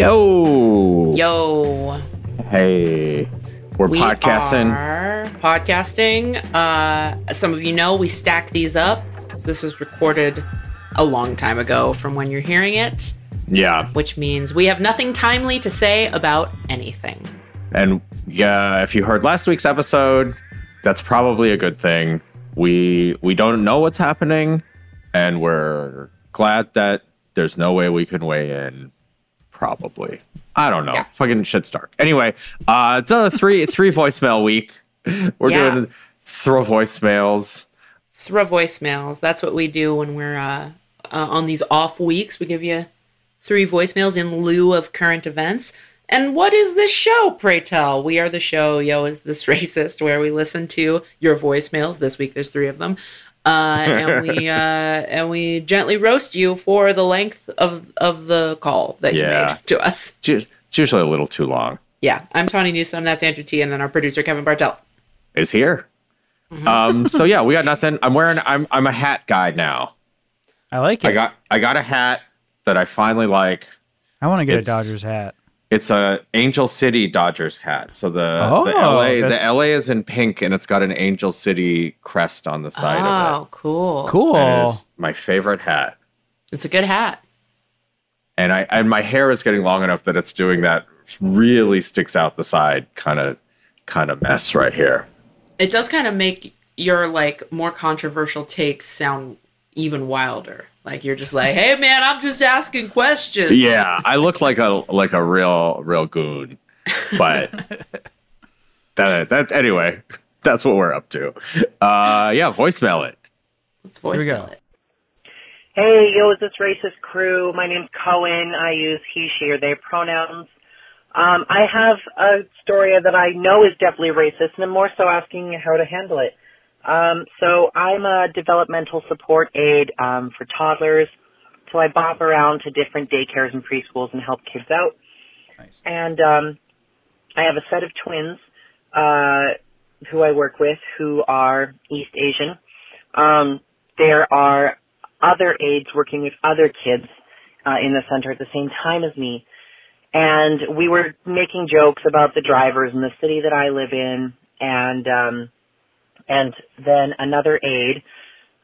Yo. Yo. Hey. We're we podcasting. Are podcasting. Uh, some of you know we stack these up. So this was recorded a long time ago from when you're hearing it, Yeah. which means we have nothing timely to say about anything. And yeah, if you heard last week's episode, that's probably a good thing. We we don't know what's happening, and we're glad that there's no way we can weigh in. Probably. I don't know. Yeah. Fucking shit's dark. Anyway, uh it's a three three voicemail week. We're Yeah. doing throw voicemails. Throw voicemails. That's what we do when we're uh, uh, on these off weeks. We give you three voicemails in lieu of current events. And what is this show, pray tell? We are the show, Yo, is this racist, where we listen to your voicemails. This week there's three of them. Uh, and we uh, and we gently roast you for the length of, of the call that you made to us. It's it's usually a little too long. Yeah, I'm Tawny Newsome, that's Andrew Ti, and then our producer Kevin Bartell. Is here. Mm-hmm. Um so yeah, we got nothing. I'm wearing I'm I'm a hat guy now. I like it. I got I got a hat that I finally like. I want to get a Dodgers hat. It's a Angel City Dodgers hat. So the the Oh, LA the LA is in pink and it's got an Angel City crest on the side of Oh, cool. Cool. It is my favorite hat. It's a good hat. And I and my hair is getting long enough that it's doing that really sticks out the side kind of kind of mess right here. it does kind of make your like more controversial takes sound even wilder. Like you're just like, "Hey man, I'm just asking questions." Yeah, I look like a like a real real goon. But that that anyway, that's what we're up to. Uh yeah, voicemail it. Let's we go. voicemail it. Hey, yo, is this racist crew? My name's Cohen. I use he, she, or they pronouns. Um, I have a story that I know is definitely racist, and I'm more so asking how to handle it. Um, so I'm a developmental support aide um, for toddlers. So I bop around to different daycares and preschools and help kids out. Nice. And um, I have a set of twins uh, who I work with who are East Asian. Um, there are other aides working with other kids uh, in the center at the same time as me. And we were making jokes about the drivers in the city that I live in, and um, and then another aide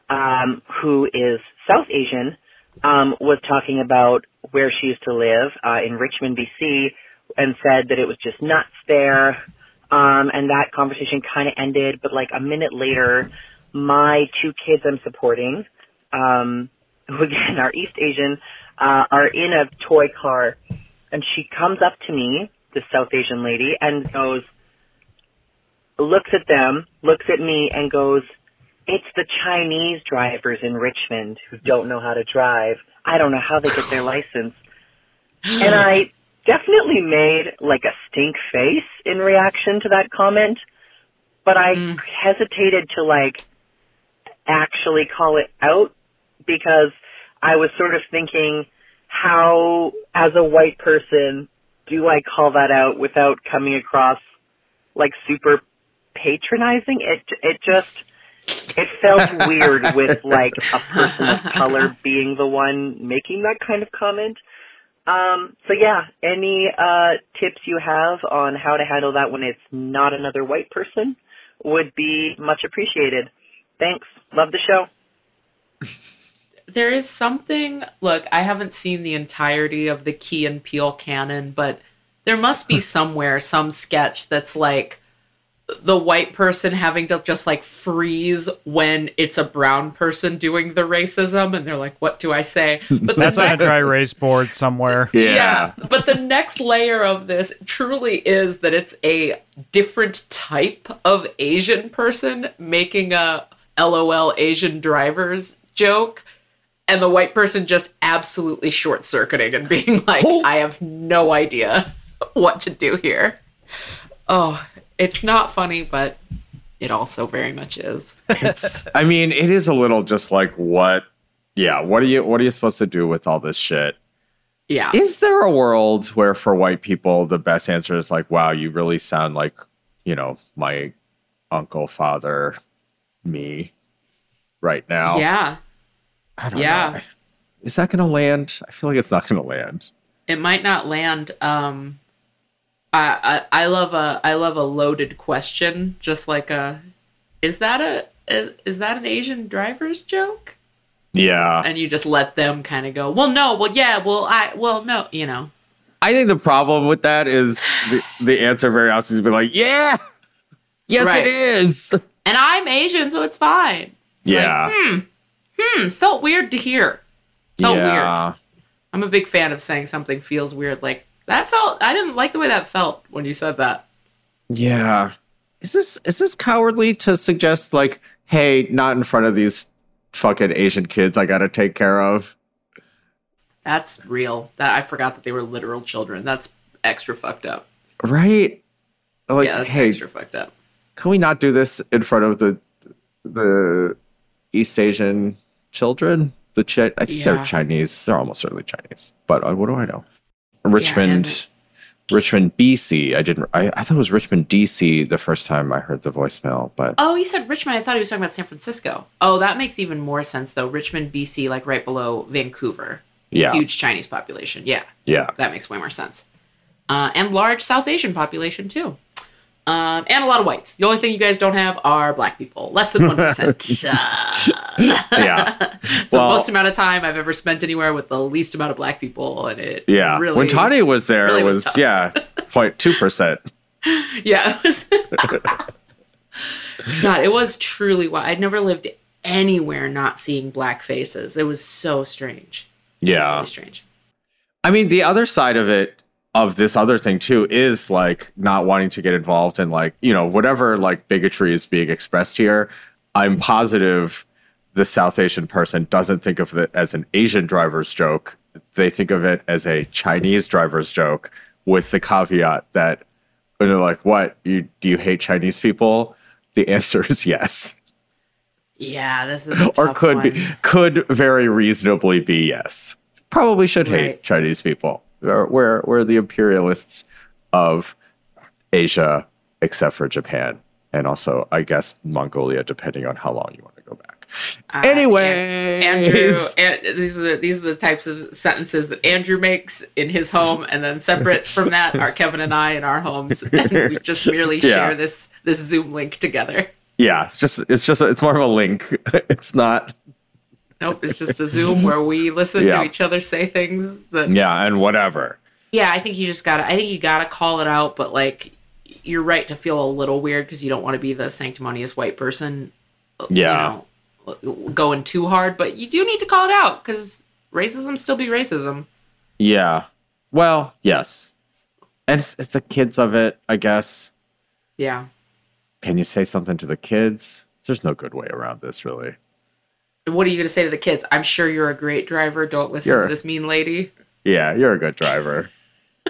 um, who is South Asian um, was talking about where she used to live uh, in Richmond, BC, and said that it was just nuts there. Um, and that conversation kind of ended, but like a minute later, my two kids I'm supporting, um, who again are East Asian, uh, are in a toy car, and she comes up to me, the South Asian lady, and goes, looks at them, looks at me, and goes, "It's the Chinese drivers in Richmond who mm-hmm. don't know how to drive. I don't know how they get their license." And I definitely made like a stink face in reaction to that comment, but I mm. hesitated to like actually call it out because I was sort of thinking, how, as a white person, do I call that out without coming across like super patronizing? It, it just, it felt weird with like a person of color being the one making that kind of comment. Um, so yeah, any, uh, tips you have on how to handle that when it's not another white person would be much appreciated. Thanks. Love the show. There is something. Look, I haven't seen the entirety of the Key and Peele canon, but there must be somewhere some sketch that's like the white person having to just like freeze when it's a brown person doing the racism, and they're like, "What do I say?" But the That's on a next- dry erase board somewhere. Yeah. but the next layer of this truly is that it's a different type of Asian person making a LOL Asian drivers joke. And the white person just absolutely short circuiting and being like, oh. I have no idea what to do here. Oh, it's not funny, but it also very much is. It's I mean, it is a little just like what yeah, what are you what are you supposed to do with all this shit? Yeah. Is there a world where for white people the best answer is like, wow, you really sound like, you know, my uncle, father, me right now? Yeah. I don't Yeah. know. Is that gonna land? I feel like it's not gonna land. It might not land. Um, I, I I love a I love a loaded question, just like a, is that a is, is that an Asian driver's joke? Yeah. And you just let them kind of go. Well, no. Well, yeah. Well, I. Well, no. You know. I think the problem with that is the, the answer very often is be like, yeah, yes, Right. it is. And I'm Asian, so it's fine. Yeah. Hmm, Hmm. felt weird to hear. Felt weird. yeah. I'm a big fan of saying something feels weird. Like that felt. I didn't like the way that felt when you said that. Yeah. Is this is this cowardly to suggest like, hey, not in front of these fucking Asian kids I gotta take care of? That's real. That I forgot that they were literal children. That's extra fucked up. Right? Like, yeah, that's hey, extra fucked up. can we not do this in front of the the East Asian children? The Chi- I think Yeah. they're Chinese. They're almost certainly Chinese. But uh, what do I know? Richmond, Richmond, BC. I didn't. I, I thought it was Richmond, DC the first time I heard the voicemail. But Oh, he said Richmond. I thought he was talking about San Francisco. Oh, that makes even more sense though. Richmond, BC, like right below Vancouver. yeah, Huge Chinese population. Yeah, yeah, that makes way more sense. Uh, and large South Asian population too. Um, and a lot of whites. The only thing you guys don't have are black people. Less than one percent. yeah, So Well- most amount of time I've ever spent anywhere with the least amount of black people, and it yeah. really when Tawny was there, really it was was, yeah, 0.2 percent. Yeah, it was. God, it was truly wild. I'd never lived anywhere not seeing black faces. It was so strange. Yeah, Really strange. I mean, the other side of it, of this other thing too, is like not wanting to get involved in like, you know, whatever like bigotry is being expressed here. I'm positive the South Asian person doesn't think of it as an Asian driver's joke. They think of it as a Chinese driver's joke with the caveat that when they're like, what? You do you hate Chinese people? The answer is yes. Yeah, this is or could be could very reasonably be yes. Probably should hate Right. Chinese people. We're, the imperialists of Asia, except for Japan, and also I guess Mongolia, depending on how long you want to go back. Uh, Anyways. Andrew, and these are the, these are the types of sentences that Andrew makes in his home, and then separate from that are Kevin and I in our homes, and we just merely Yeah. share this this Zoom link together. Yeah, it's just it's just it's more of a link. It's not. Nope, it's just a Zoom where we listen Yeah. to each other say things that Yeah, and whatever. yeah, I think you just gotta. I think you gotta call it out, but like, you're right to feel a little weird because you don't want to be the sanctimonious white person. uh, Yeah. You know, going too hard, but you do need to call it out because racism still be racism. Yeah. Well, yes, and it's, it's the kids of it, I guess. Yeah. Can you say something to the kids? There's no good way around this, really. What are you gonna say to the kids? I'm sure you're a great driver. Don't listen You're- to this mean lady. Yeah, you're a good driver.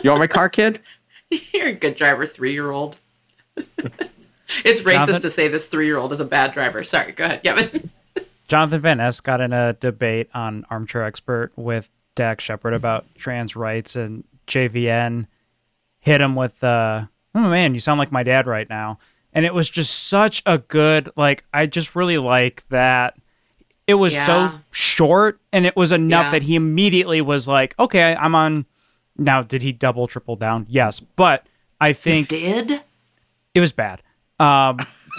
You want my car, kid? you're a good driver, three year old. it's racist Jonathan? to say this three year old is a bad driver. Sorry, go ahead, Kevin. Jonathan Van Ness got in a debate on Armchair Expert with Dax Shepard about trans rights, and JVN hit him with, uh, "Oh man, you sound like my dad right now." And it was just such a good, like, I just really like that. It was Yeah. so short, and it was enough Yeah. that he immediately was like, "Okay, I'm on." Now, did he double, triple down? Yes, but I think Did it was bad. Um,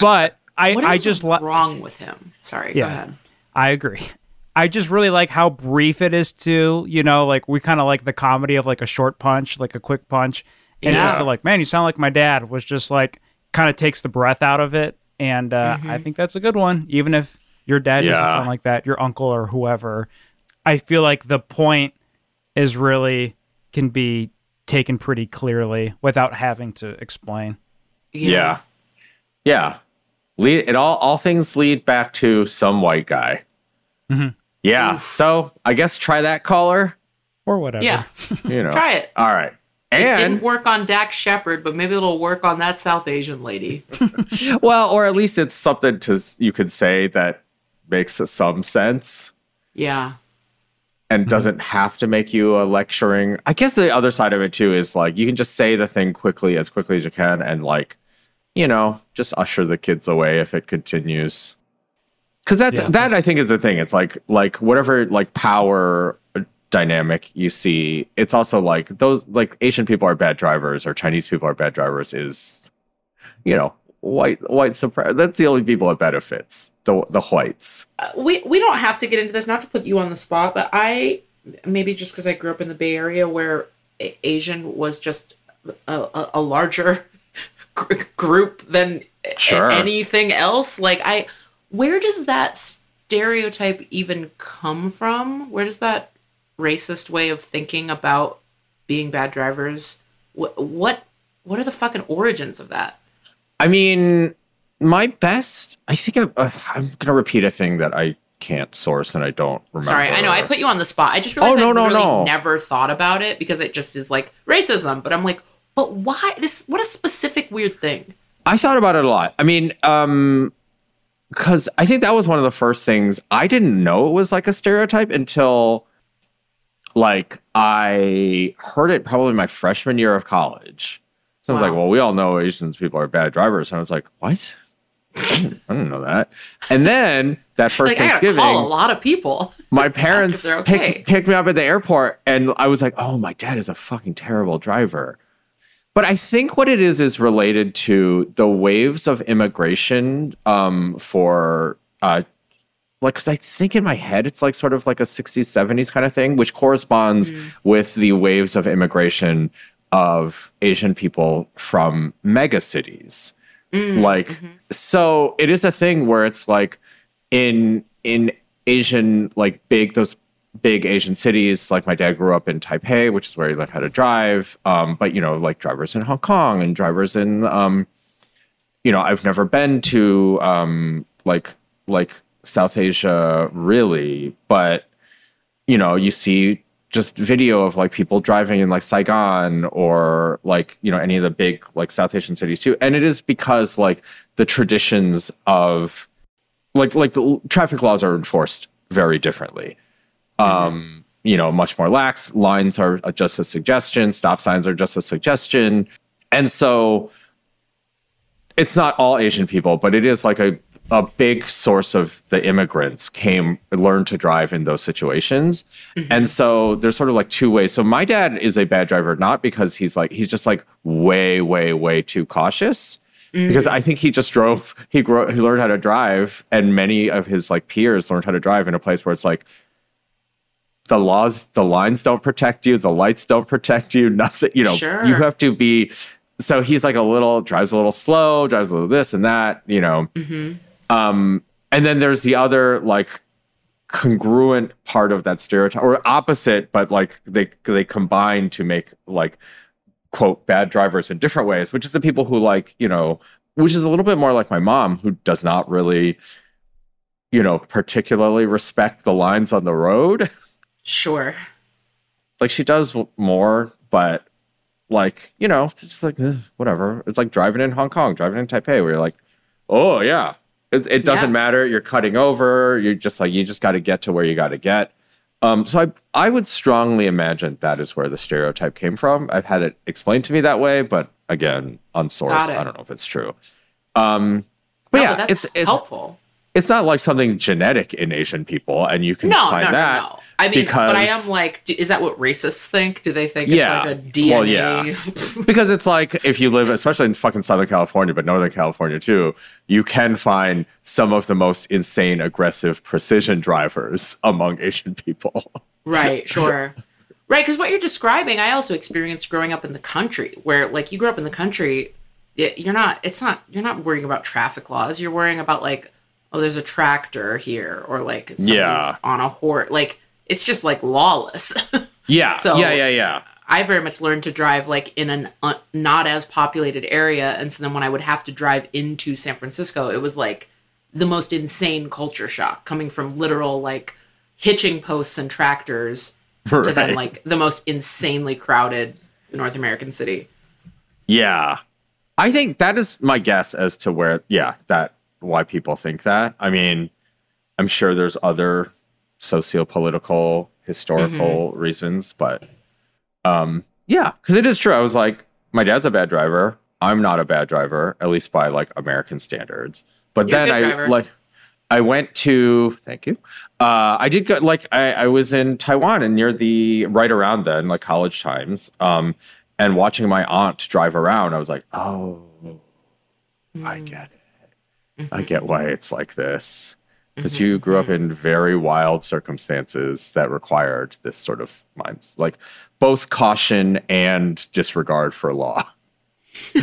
but I, what is I just li- wrong with him? Sorry, Yeah. go ahead. I agree. I just really like how brief it is too. You know, like we kind of like the comedy of like a short punch, like a quick punch, and just the like, man, you sound like my dad was just like kind of takes the breath out of it, and uh, I think that's a good one. Even if your dad doesn't Yeah. sound like that, your uncle or whoever, I feel like the point is really can be taken pretty clearly without having to explain. Yeah. Yeah. Lead it all all things lead back to some white guy. Mhm. Yeah. So I guess try that caller. Or whatever. Yeah, You know. try it. All right. It didn't work on Dax Shepard, but maybe it'll work on that South Asian lady. well, or at least it's something to you could say that makes some sense Yeah. and mm-hmm. doesn't have to make you a lecturing. I guess the other side of it too is like you can just say the thing quickly as quickly as you can and like you know, just usher the kids away if it continues. Cuz that's Yeah. that I think is the thing. It's like like whatever like power dynamic you see it's also like those like asian people are bad drivers or chinese people are bad drivers is you know white white supremacy that's the only people it benefits the the whites. Uh, we we don't have to get into this not to put you on the spot but i maybe just because i grew up in the bay area where asian was just a, a, a larger gr- group than a- anything else like i where does that stereotype even come from? Where does that racist way of thinking about being bad drivers what what what are the fucking origins of that i mean my best i think i'm, uh, I'm gonna repeat a thing that i can't source and i don't remember Sorry, I know I put you on the spot. I just realized Oh, no, I no, no. never thought about it because it just is like racism. But I'm like, but why this? What a specific weird thing. I thought about it a lot. I mean, um, because I think that was one of the first things I didn't know it was like a stereotype until like I heard it probably my freshman year of college. So I was like, well, we all know Asians people are bad drivers. And I was like, what? I didn't, I didn't know that. And then that first Like I Thanksgiving, call a lot of people. my parents okay. pick, picked me up at the airport and I was like, oh, my dad is a fucking terrible driver. But I think what it is is related to the waves of immigration um, for, uh, like, because I think in my head it's like sort of like a 60s, 70s kind of thing, which corresponds with the waves of immigration of Asian people from mega cities. Like so it is a thing where it's like in in asian like big those big asian cities like my dad grew up in taipei which is where he learned how to drive um but you know like drivers in hong kong and drivers in um you know i've never been to um like like south asia really but you know you see just video of like people driving in like Saigon or like you know any of the big like South Asian cities too, and it is because like the traditions of like like the traffic laws are enforced very differently. Um, you know, much more lax. Lines are just a suggestion. Stop signs are just a suggestion, and so it's not all Asian people, but it is like a a big source of the immigrants came learned to drive in those situations. Mm-hmm. And so there's sort of like two ways. So my dad is a bad driver not because he's like he's just like way way way too cautious. Mm-hmm. Because I think he just drove he grew he learned how to drive and many of his like peers learned how to drive in a place where it's like the laws the lines don't protect you, the lights don't protect you, nothing, you know, Sure. you have to be so he's like a little drives a little slow, drives a little this and that, you know. Mm-hmm. Um, and then there's the other like congruent part of that stereotype, or opposite, but like they they combine to make like quote bad drivers in different ways, which is the people who like you know, which is a little bit more like my mom, who does not really, you know, particularly respect the lines on the road. Sure. Like she does more, but like you know, it's just like eh, whatever. It's like driving in Hong Kong, driving in Taipei, where you're like, oh yeah, it, it doesn't Yeah. matter. You're cutting over. You're just like you just got to get to where you got to get. Um, so I I would strongly imagine that is where the stereotype came from. I've had it explained to me that way, but again, unsourced. I don't know if it's true. Um, but No, yeah, that's it's it's helpful. It's not like something genetic in Asian people, and you can No, find no, that. no, no. I mean, but I am like, do, is that what racists think? Do they think Yeah. it's like a DNA? Well, yeah. because it's like if you live, especially in fucking Southern California, but Northern California too, you can find some of the most insane, aggressive precision drivers among Asian people. Right, sure. Right, because what you're describing, I also experienced growing up in the country, where like you grew up in the country, you're not, it's not, you're not worrying about traffic laws. You're worrying about like, oh, there's a tractor here, or like somebody's Yeah. on a horse. Like it's just like lawless. Yeah, So- yeah, yeah, yeah. I very much learned to drive like in an uh, not as populated area, and so then when I would have to drive into San Francisco, it was like the most insane culture shock coming from literal like hitching posts and tractors to then like the most insanely crowded North American city. Yeah. I think that is my guess as to where, yeah, that why people think that. I mean, I'm sure there's other socio-political, historical reasons, but um, yeah, because it is true. I was like, my dad's a bad driver. I'm not a bad driver, at least by like American standards. But You're then I driver. like, I went to thank you. Uh, I did go like I, I was in Taiwan and near the right around then, like college times. Um, and watching my aunt drive around, I was like, oh, I get it. I get why it's like this. Because you grew up in very wild circumstances that required this sort of minds, like both caution and disregard for law.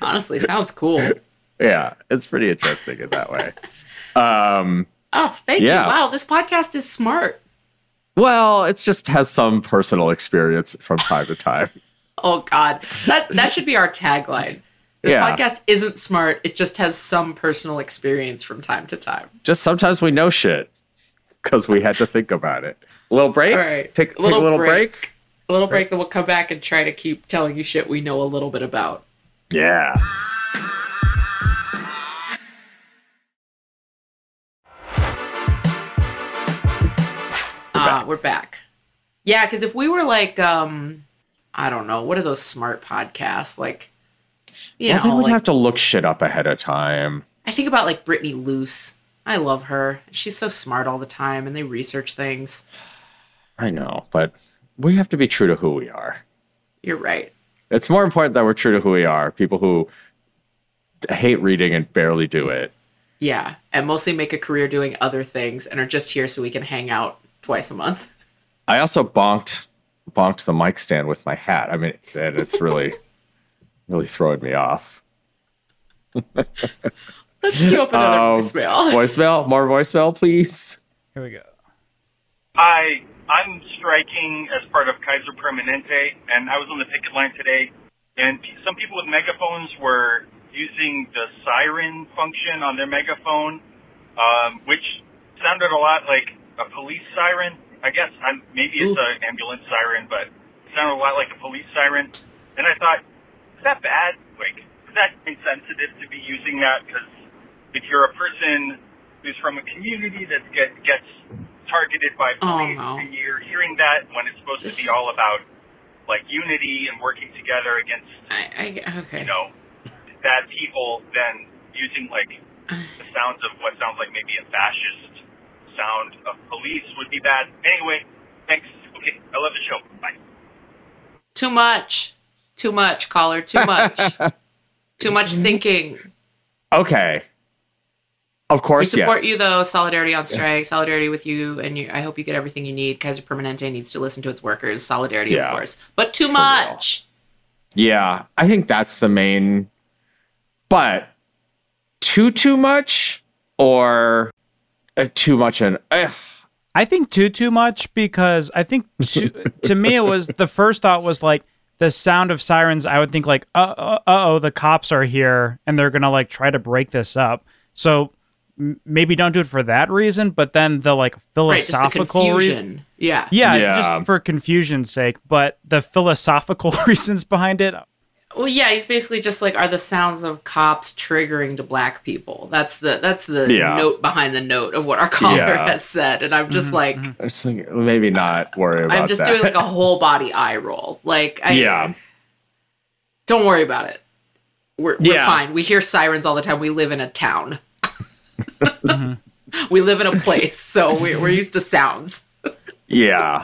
Honestly, sounds cool. Yeah, it's pretty interesting in that way. Um, Oh, thank Yeah. you. Wow, this podcast is smart. well, it just has some personal experience from time to time. Oh God, that that should be our tagline. This Yeah. podcast isn't smart. It just has some personal experience from time to time. Just sometimes we know shit because we had to think about it. A little break. All right. Take, A take little a little break. break. A little break, then we'll come back and try to keep telling you shit we know a little bit about. Yeah. Uh, we're back. Yeah, because if we were like, um, I don't know, what are those smart podcasts like? You well, know, would like, have to look shit up ahead of time. I think about like Brittany Luse. I love her. She's so smart all the time, and they research things. I know, but we have to be true to who we are. You're right. It's more important that we're true to who we are. People who hate reading and barely do it. Yeah, and mostly make a career doing other things, and are just here so we can hang out twice a month. I also bonked bonked the mic stand with my hat. I mean, and it's really really throwing me off. Let's queue up another Um, voicemail. Voicemail, more voicemail, please. Here we go. Hi, I'm striking as part of Kaiser Permanente, and I was on the picket line today, and some people with megaphones were using the siren function on their megaphone, um, which sounded a lot like a police siren. I guess I'm, maybe it's Ooh. an ambulance siren, but it sounded a lot like a police siren. And I thought, is that bad? Like, is that insensitive to be using that? Because if you're a person who's from a community that get, gets targeted by Oh, police no. and you're hearing that when it's supposed to be all about like unity and working together against I, I, okay. you know bad people, then using like the sounds of what sounds like maybe a fascist sound of police would be bad. Anyway, thanks. Okay, I love the show. Bye. Too much. Too much, caller. Too much. Too much thinking. Okay. Of course, We support yes. you though. Solidarity on strike. Solidarity with you, and you, I hope you get everything you need. Kaiser Permanente needs to listen to its workers. Solidarity, Yeah. of course, but too For much. Yeah, I think that's the main. But too too much or uh, too much and uh, I think too too much because I think too, to me it was the first thought was like the sound of sirens. I would think like uh uh oh the cops are here and they're gonna like try to break this up. So m- maybe don't do it for that reason. But then the like Right, just the philosophical reason. Yeah. Yeah, Yeah. just for confusion's sake. But the philosophical reasons behind it, Well, yeah, he's basically just like, are the sounds of cops triggering to black people? That's the that's the Yeah. note behind the note of what our caller Yeah. has said, and I'm just mm-hmm, like, mm-hmm. I just think maybe not worry about I'm just that. doing like a whole body eye roll. Like, I, Yeah. don't worry about it. We're, we're Yeah. fine. We hear sirens all the time. We live in a town. Mm-hmm. we live in a place, so we, we're used to sounds. yeah.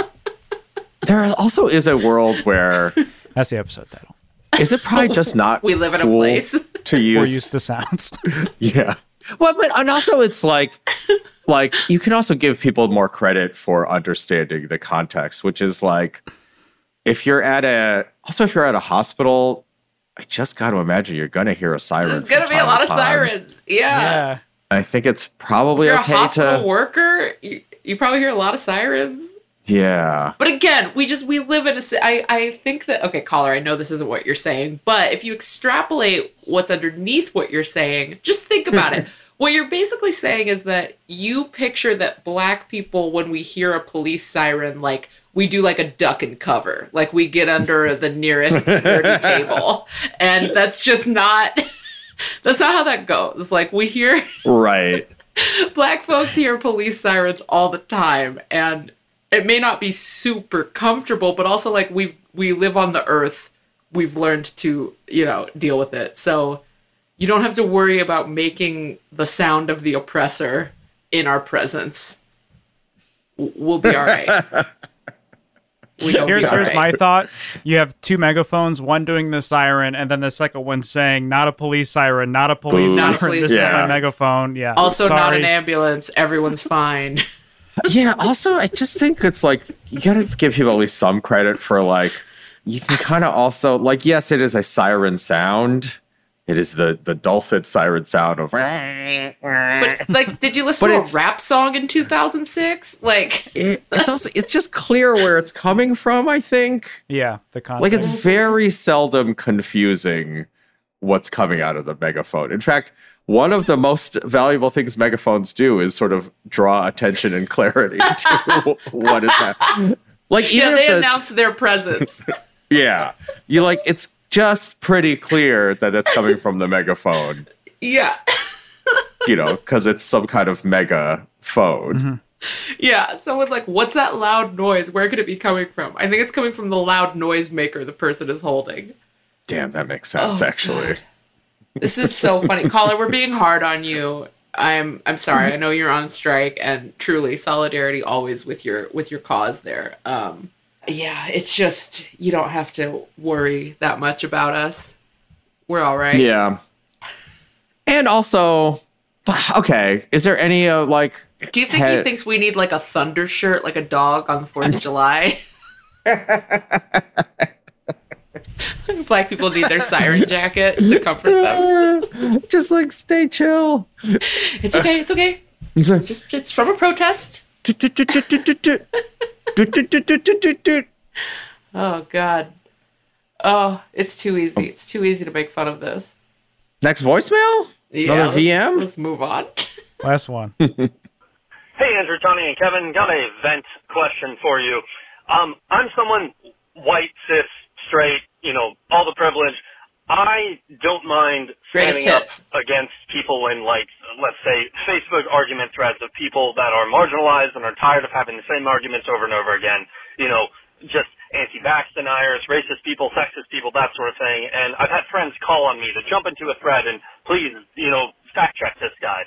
There also is a world where that's the episode title. Is it probably just not We live in a place. to use We're used to sounds. Yeah. Well, but and also it's like like you can also give people more credit for understanding the context, which is like if you're at a also if you're at a hospital, I just got to imagine you're going to hear a siren. There's gonna be a lot of time. sirens. Yeah. yeah. I think it's probably If you're okay a hospital to worker, you, you probably hear a lot of sirens. Yeah. But again, we just we live in a. I I think that okay, caller. I know this isn't what you're saying, but if you extrapolate what's underneath what you're saying, just think about it. What you're basically saying is that you picture that black people, when we hear a police siren, like we do like a duck and cover, like we get under the nearest sturdy table, and that's just not. That's not how that goes. Like we hear Right. black folks hear police sirens all the time and it may not be super comfortable but also like we we live on the earth we've learned to you know deal with it so You don't have to worry about making the sound of the oppressor in our presence. We'll be all right. Here's here's right. my thought. You have two megaphones, one doing the siren, and then the second one saying, "Not a police siren, not a police siren. Not a police this is my megaphone." Yeah. Also, not an ambulance. Everyone's fine. yeah also i just think it's like you gotta give people at least some credit for like you can kind of also like yes it is a siren sound it is the the dulcet siren sound of But like, did you listen But to a rap song in 2006? Like, it, it's also it's just clear where it's coming from i think Yeah, the context. like it's very seldom confusing what's coming out of the megaphone in fact one of the most valuable things megaphones do is sort of draw attention and clarity to what is happening like even yeah, they the, announced their presence. Yeah. You like it's just pretty clear that it's coming from the megaphone, yeah, you know, because it's some kind of mega phone. Mm-hmm. yeah. Someone's like, "What's that loud noise? Where could it be coming from?" I think it's coming from the loud noise maker the person is holding. Damn, that makes sense, Oh, actually. God. This is so funny, caller. We're being hard on you. I'm I'm sorry. I know you're on strike, and truly solidarity always with your with your cause there. Um, yeah, it's just you don't have to worry that much about us. We're all right. Yeah. And also, okay, is there any uh, like Do you think he thinks we need like a thunder shirt, like a dog on the Fourth of July? Black people need their siren jacket to comfort them. just like stay chill? It's okay. It's okay. It's like, Just it's from a protest. Oh God. Oh, it's too easy. It's too easy to make fun of this. Next voicemail? Yeah, Another let's- VM? Let's move on. Last one. Hey, Andrew, Tawny, and Kevin, got a vent question for you. Um, I'm someone white, cis, straight, you know, all the privilege. I don't mind Greatest standing up against people in, like, let's say, Facebook argument threads of people that are marginalized and are tired of having the same arguments over and over again. You know, just anti-vax deniers, racist people, sexist people, that sort of thing. And I've had friends call on me to jump into a thread and please, you know, fact check this guy.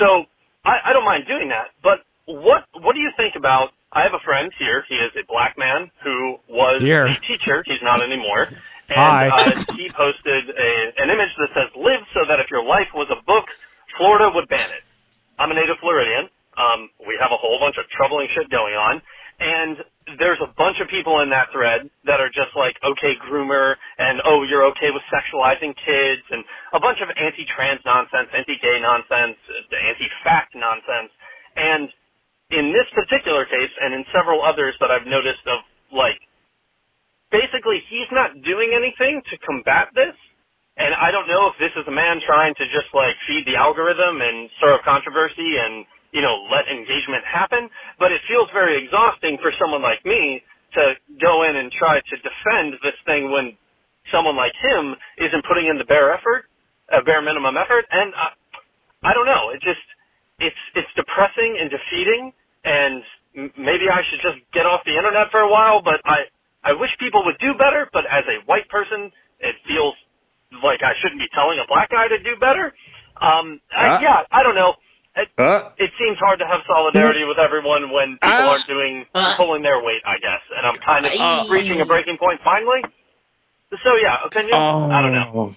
So I, I don't mind doing that, but what what do you think about? I have a friend here. He is a black man who was Here. a teacher. He's not anymore. And Hi. uh, he posted a, an image that says "Live so that if your life was a book, Florida would ban it." I'm a native Floridian. Um, we have a whole bunch of troubling shit going on, and there's a bunch of people in that thread that are just like, okay, groomer, and oh, you're okay with sexualizing kids, and a bunch of anti-trans nonsense, anti-gay nonsense, anti-fact nonsense. And in this particular case, and in several others that I've noticed of, like, basically he's not doing anything to combat this. And I don't know if this is a man trying to just like feed the algorithm and stir up controversy and, you know, let engagement happen. But it feels very exhausting for someone like me to go in and try to defend this thing when someone like him isn't putting in the bare effort, a bare minimum effort. And I, I don't know. It just, it's, it's depressing and defeating. And m- maybe I should just get off the internet for a while, but I, I wish people would do better, but as a white person, it feels like I shouldn't be telling a black guy to do better. Um, I, Uh. yeah, I don't know. It, Uh, it seems hard to have solidarity with everyone when people Uh. aren't doing Uh. pulling their weight, I guess. And I'm kind of Uh. reaching a breaking point finally. So yeah, opinion. I don't know. oh.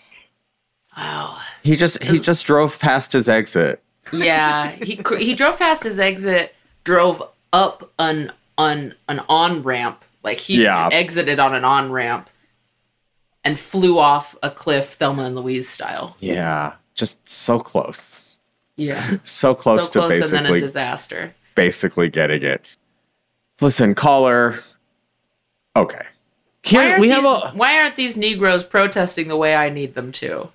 Wow. He just he just drove past his exit. Yeah, he cr- he drove past his exit, drove up an on an on ramp, like he Yeah. exited on an on ramp, and flew off a cliff, Thelma and Louise style. Yeah, just so close, Yeah, so close so close to and then a basically disaster. basically getting it. Listen, caller. Okay, Why aren't, we these, have a why aren't these Negroes protesting the way I need them to?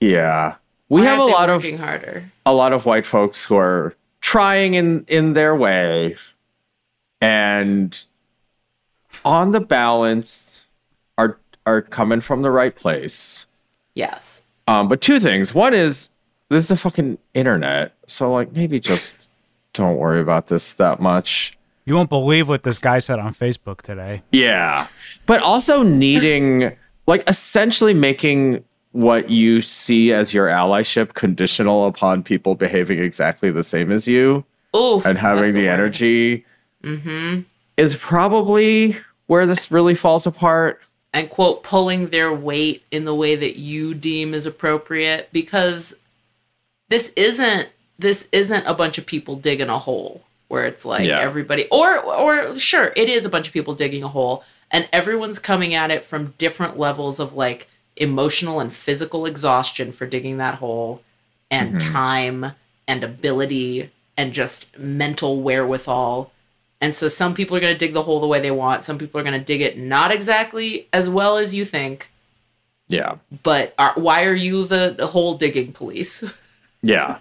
yeah. We Why have a lot of working harder. a lot of white folks who are trying in in their way and on the balance are are coming from the right place Yes. um but two things one is this is the fucking internet so like maybe just don't worry about this that much You won't believe what this guy said on Facebook today. yeah but also needing like essentially making what you see as your allyship conditional upon people behaving exactly the same as you and having the energy Mm-hmm. is probably where this really falls apart. and quote pulling their weight in the way that you deem is appropriate because this isn't this isn't a bunch of people digging a hole where it's like Yeah. everybody or or sure it is a bunch of people digging a hole and everyone's coming at it from different levels of like emotional and physical exhaustion for digging that hole and mm-hmm. time and ability and just mental wherewithal and so some people are going to dig the hole the way they want. Some people are going to dig it not exactly as well as you think. Yeah. But are, why are you the, the hole digging police? Yeah.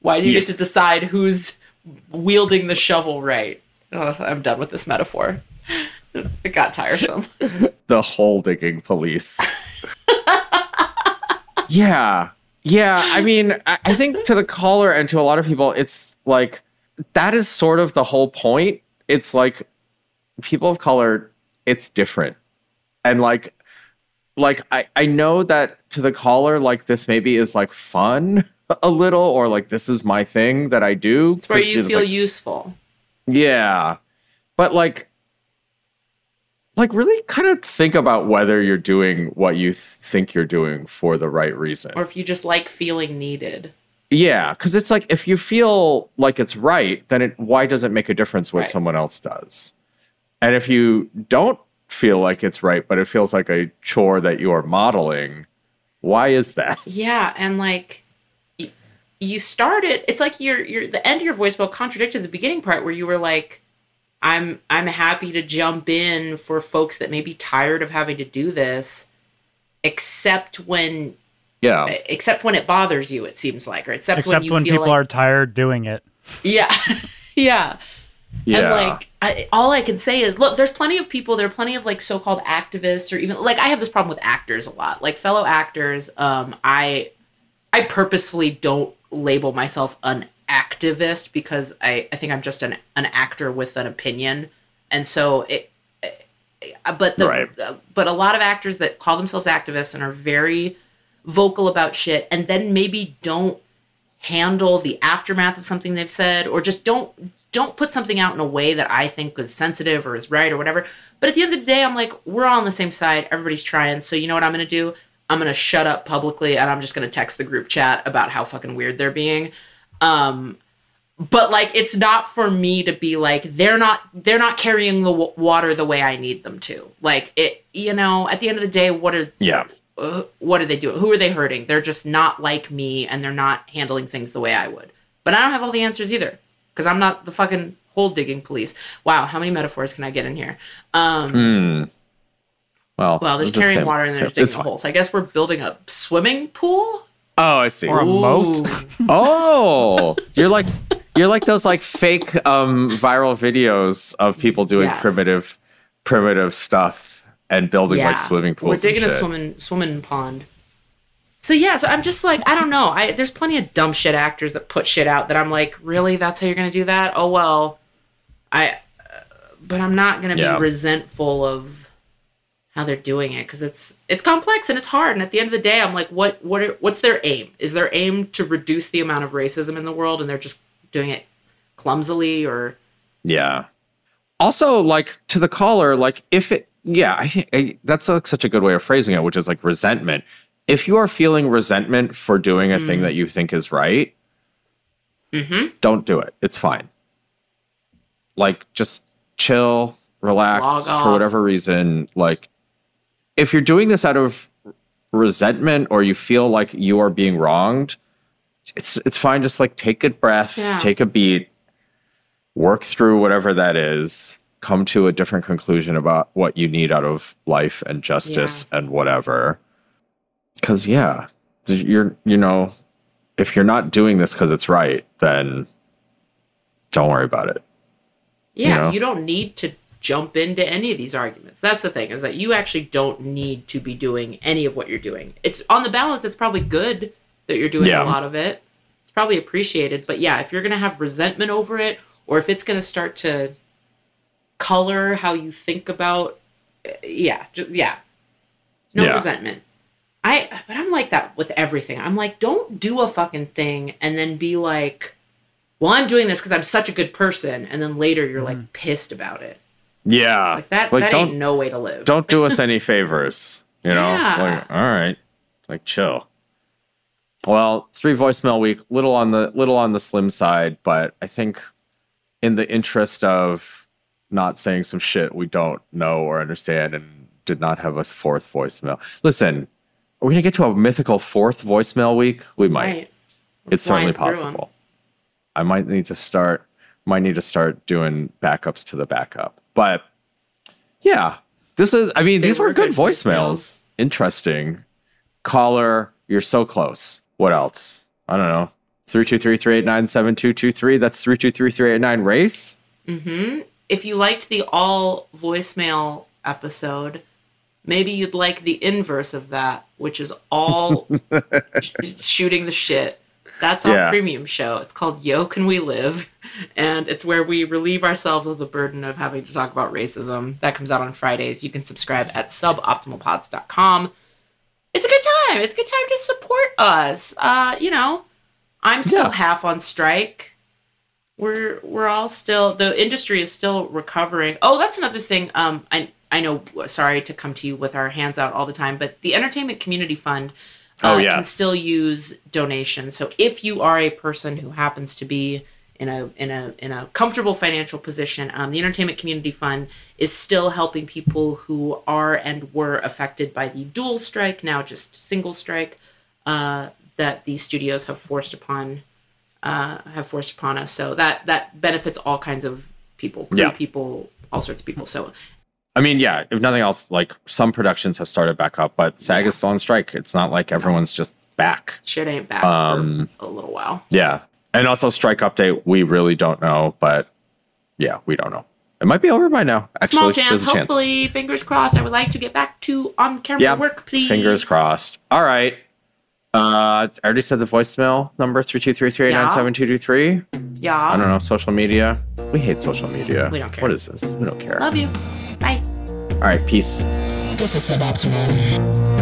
Why do you Yeah. get to decide who's wielding the shovel right? Oh, I'm done with this metaphor. It got tiresome. The hole digging police. yeah. Yeah. I mean, I, I think to the caller and to a lot of people, it's like that is sort of the whole point. It's like people of color, it's different. And like, like I, I know that to the caller, like this maybe is like fun a little, or like this is my thing that I do. It's where you feel like, useful. Yeah. But like like really kind of think about whether you're doing what you th- think you're doing for the right reason. Or if you just like feeling needed. yeah, cuz it's like if you feel like it's right, then it why does it make a difference what Right. someone else does? And if you don't feel like it's right, but it feels like a chore that you are modeling, why is that? Yeah, and like y- you started it's like your your the end of your voice voicemail contradicted the beginning part where you were like I'm I'm happy to jump in for folks that may be tired of having to do this except when Yeah. except when it bothers you it seems like or except, Except when you when feel people like are tired doing it. yeah yeah Yeah. and like, I, all I can say is, look, there's plenty of people. There are plenty of like so-called activists, or even like I have this problem with actors a lot. Like fellow actors, um, I, I purposefully don't label myself an activist because I, I think I'm just an an actor with an opinion, and so it. But the, Right. but a lot of actors that call themselves activists and are very vocal about shit, and then maybe don't handle the aftermath of something they've said or just don't don't put something out in a way that I think is sensitive or is right or whatever. But at the end of the day, I'm like, we're all on the same side. Everybody's trying. So you know what I'm gonna do? I'm gonna shut up publicly and I'm just gonna text the group chat about how fucking weird they're being. Um, but like, it's not for me to be like they're not they're not carrying the w- water the way I need them to. Like it, you know. At the end of the day, what are yeah. uh, what are they doing? Who are they hurting? They're just not like me and they're not handling things the way I would. But I don't have all the answers either because I'm not the fucking hole digging police. Wow, how many metaphors can I get in here? Um, Hmm. Well, well, there's the carrying same- water and there's digging a fine. hole. So I guess we're building a swimming pool. Oh, I see. Or a moat. Oh, you're like you're like those like fake um viral videos of people doing Yes. primitive primitive stuff and building like swimming pools. We're and digging a swimming swimming pond. So yeah, so I'm just like I don't know. I there's plenty of dumb shit actors that put shit out that I'm like, really? That's how you're gonna do that? Oh well, I. Uh, but I'm not gonna Yeah. be resentful of how they're doing it because it's it's complex and it's hard. And at the end of the day, I'm like, what what are, what's their aim? Is their aim to reduce the amount of racism in the world, and they're just doing it clumsily or Yeah. Also, like to the caller, like if it, yeah, I think I, that's like such a good way of phrasing it, which is like resentment. If you are feeling resentment for doing a Mm. thing that you think is right, mm-hmm. don't do it. It's fine. Like just chill, relax for whatever reason. Like if you're doing this out of resentment or you feel like you are being wronged, it's it's fine. Just like take a breath, Yeah. take a beat, work through whatever that is, come to a different conclusion about what you need out of life and justice and whatever. Cause yeah, you're you know, if you're not doing this because it's right, then don't worry about it. Yeah, know? you don't need to jump into any of these arguments. That's the thing is that you actually don't need to be doing any of what you're doing. It's on the balance it's probably good that you're doing Yeah. a lot of it. It's probably appreciated, but yeah, if you're going to have resentment over it or if it's going to start to color how you think about eh, yeah, ju- yeah. No Yeah. resentment. I but I'm like that with everything. I'm like, don't do a fucking thing and then be like, well, I'm doing this because I'm such a good person, and then later you're like mm-hmm. pissed about it. Yeah. Like that. Like, that don't ain't no way to live. don't do us any favors. You know? Yeah. Like, all right. Like chill. Well, three voicemail week, little on the little on the slim side, but I think in the interest of not saying some shit we don't know or understand and did not have a fourth voicemail. Listen, are we gonna get to a mythical fourth voicemail week? We might. Right. It's certainly flying through 'em. possible. I might need to start might need to start doing backups to the backup. But yeah, this is I mean, They these were were good good voicemails. voicemails. Interesting. Caller, you're so close. What else? I don't know. 323-389-7223. That's 323-389 race. Mm-hmm. If you liked the all voicemail episode, maybe you'd like the inverse of that, which is all sh- shooting the shit. That's our Yeah. premium show. It's called Yo Can We Live? And it's where we relieve ourselves of the burden of having to talk about racism. That comes out on Fridays. You can subscribe at suboptimalpods.com. It's a good time. It's a good time to support us. Uh, you know, I'm still Yeah. half on strike we're we're all still the industry is still recovering. Oh, that's another thing. Um, I I know. Sorry to come to you with our hands out all the time, but the Entertainment Community Fund. Uh, Oh, yeah, can still use donations. So if you are a person who happens to be in a in a in a comfortable financial position, um, the Entertainment Community Fund is still helping people who are and were affected by the dual strike, now just single strike, uh, that the studios have forced upon uh, have forced upon us. So that that benefits all kinds of people, Yeah. people, all sorts of people. So I mean, yeah, if nothing else, like some productions have started back up, but SAG is still on strike. It's not like everyone's just back. shit ain't back Um, for a little while. Yeah. And also strike update, we really don't know, but yeah, we don't know. It might be over by now. Actually, Small chance. Hopefully, fingers crossed. I would like to get back to on camera Yeah. work, please. Fingers crossed. All right. Uh, I already said the voicemail number three two three three nine seven two two three. Yeah. I don't know social media. We hate social media. We don't care. What is this? We don't care. Love you. Bye. All right, peace. This is suboptimal.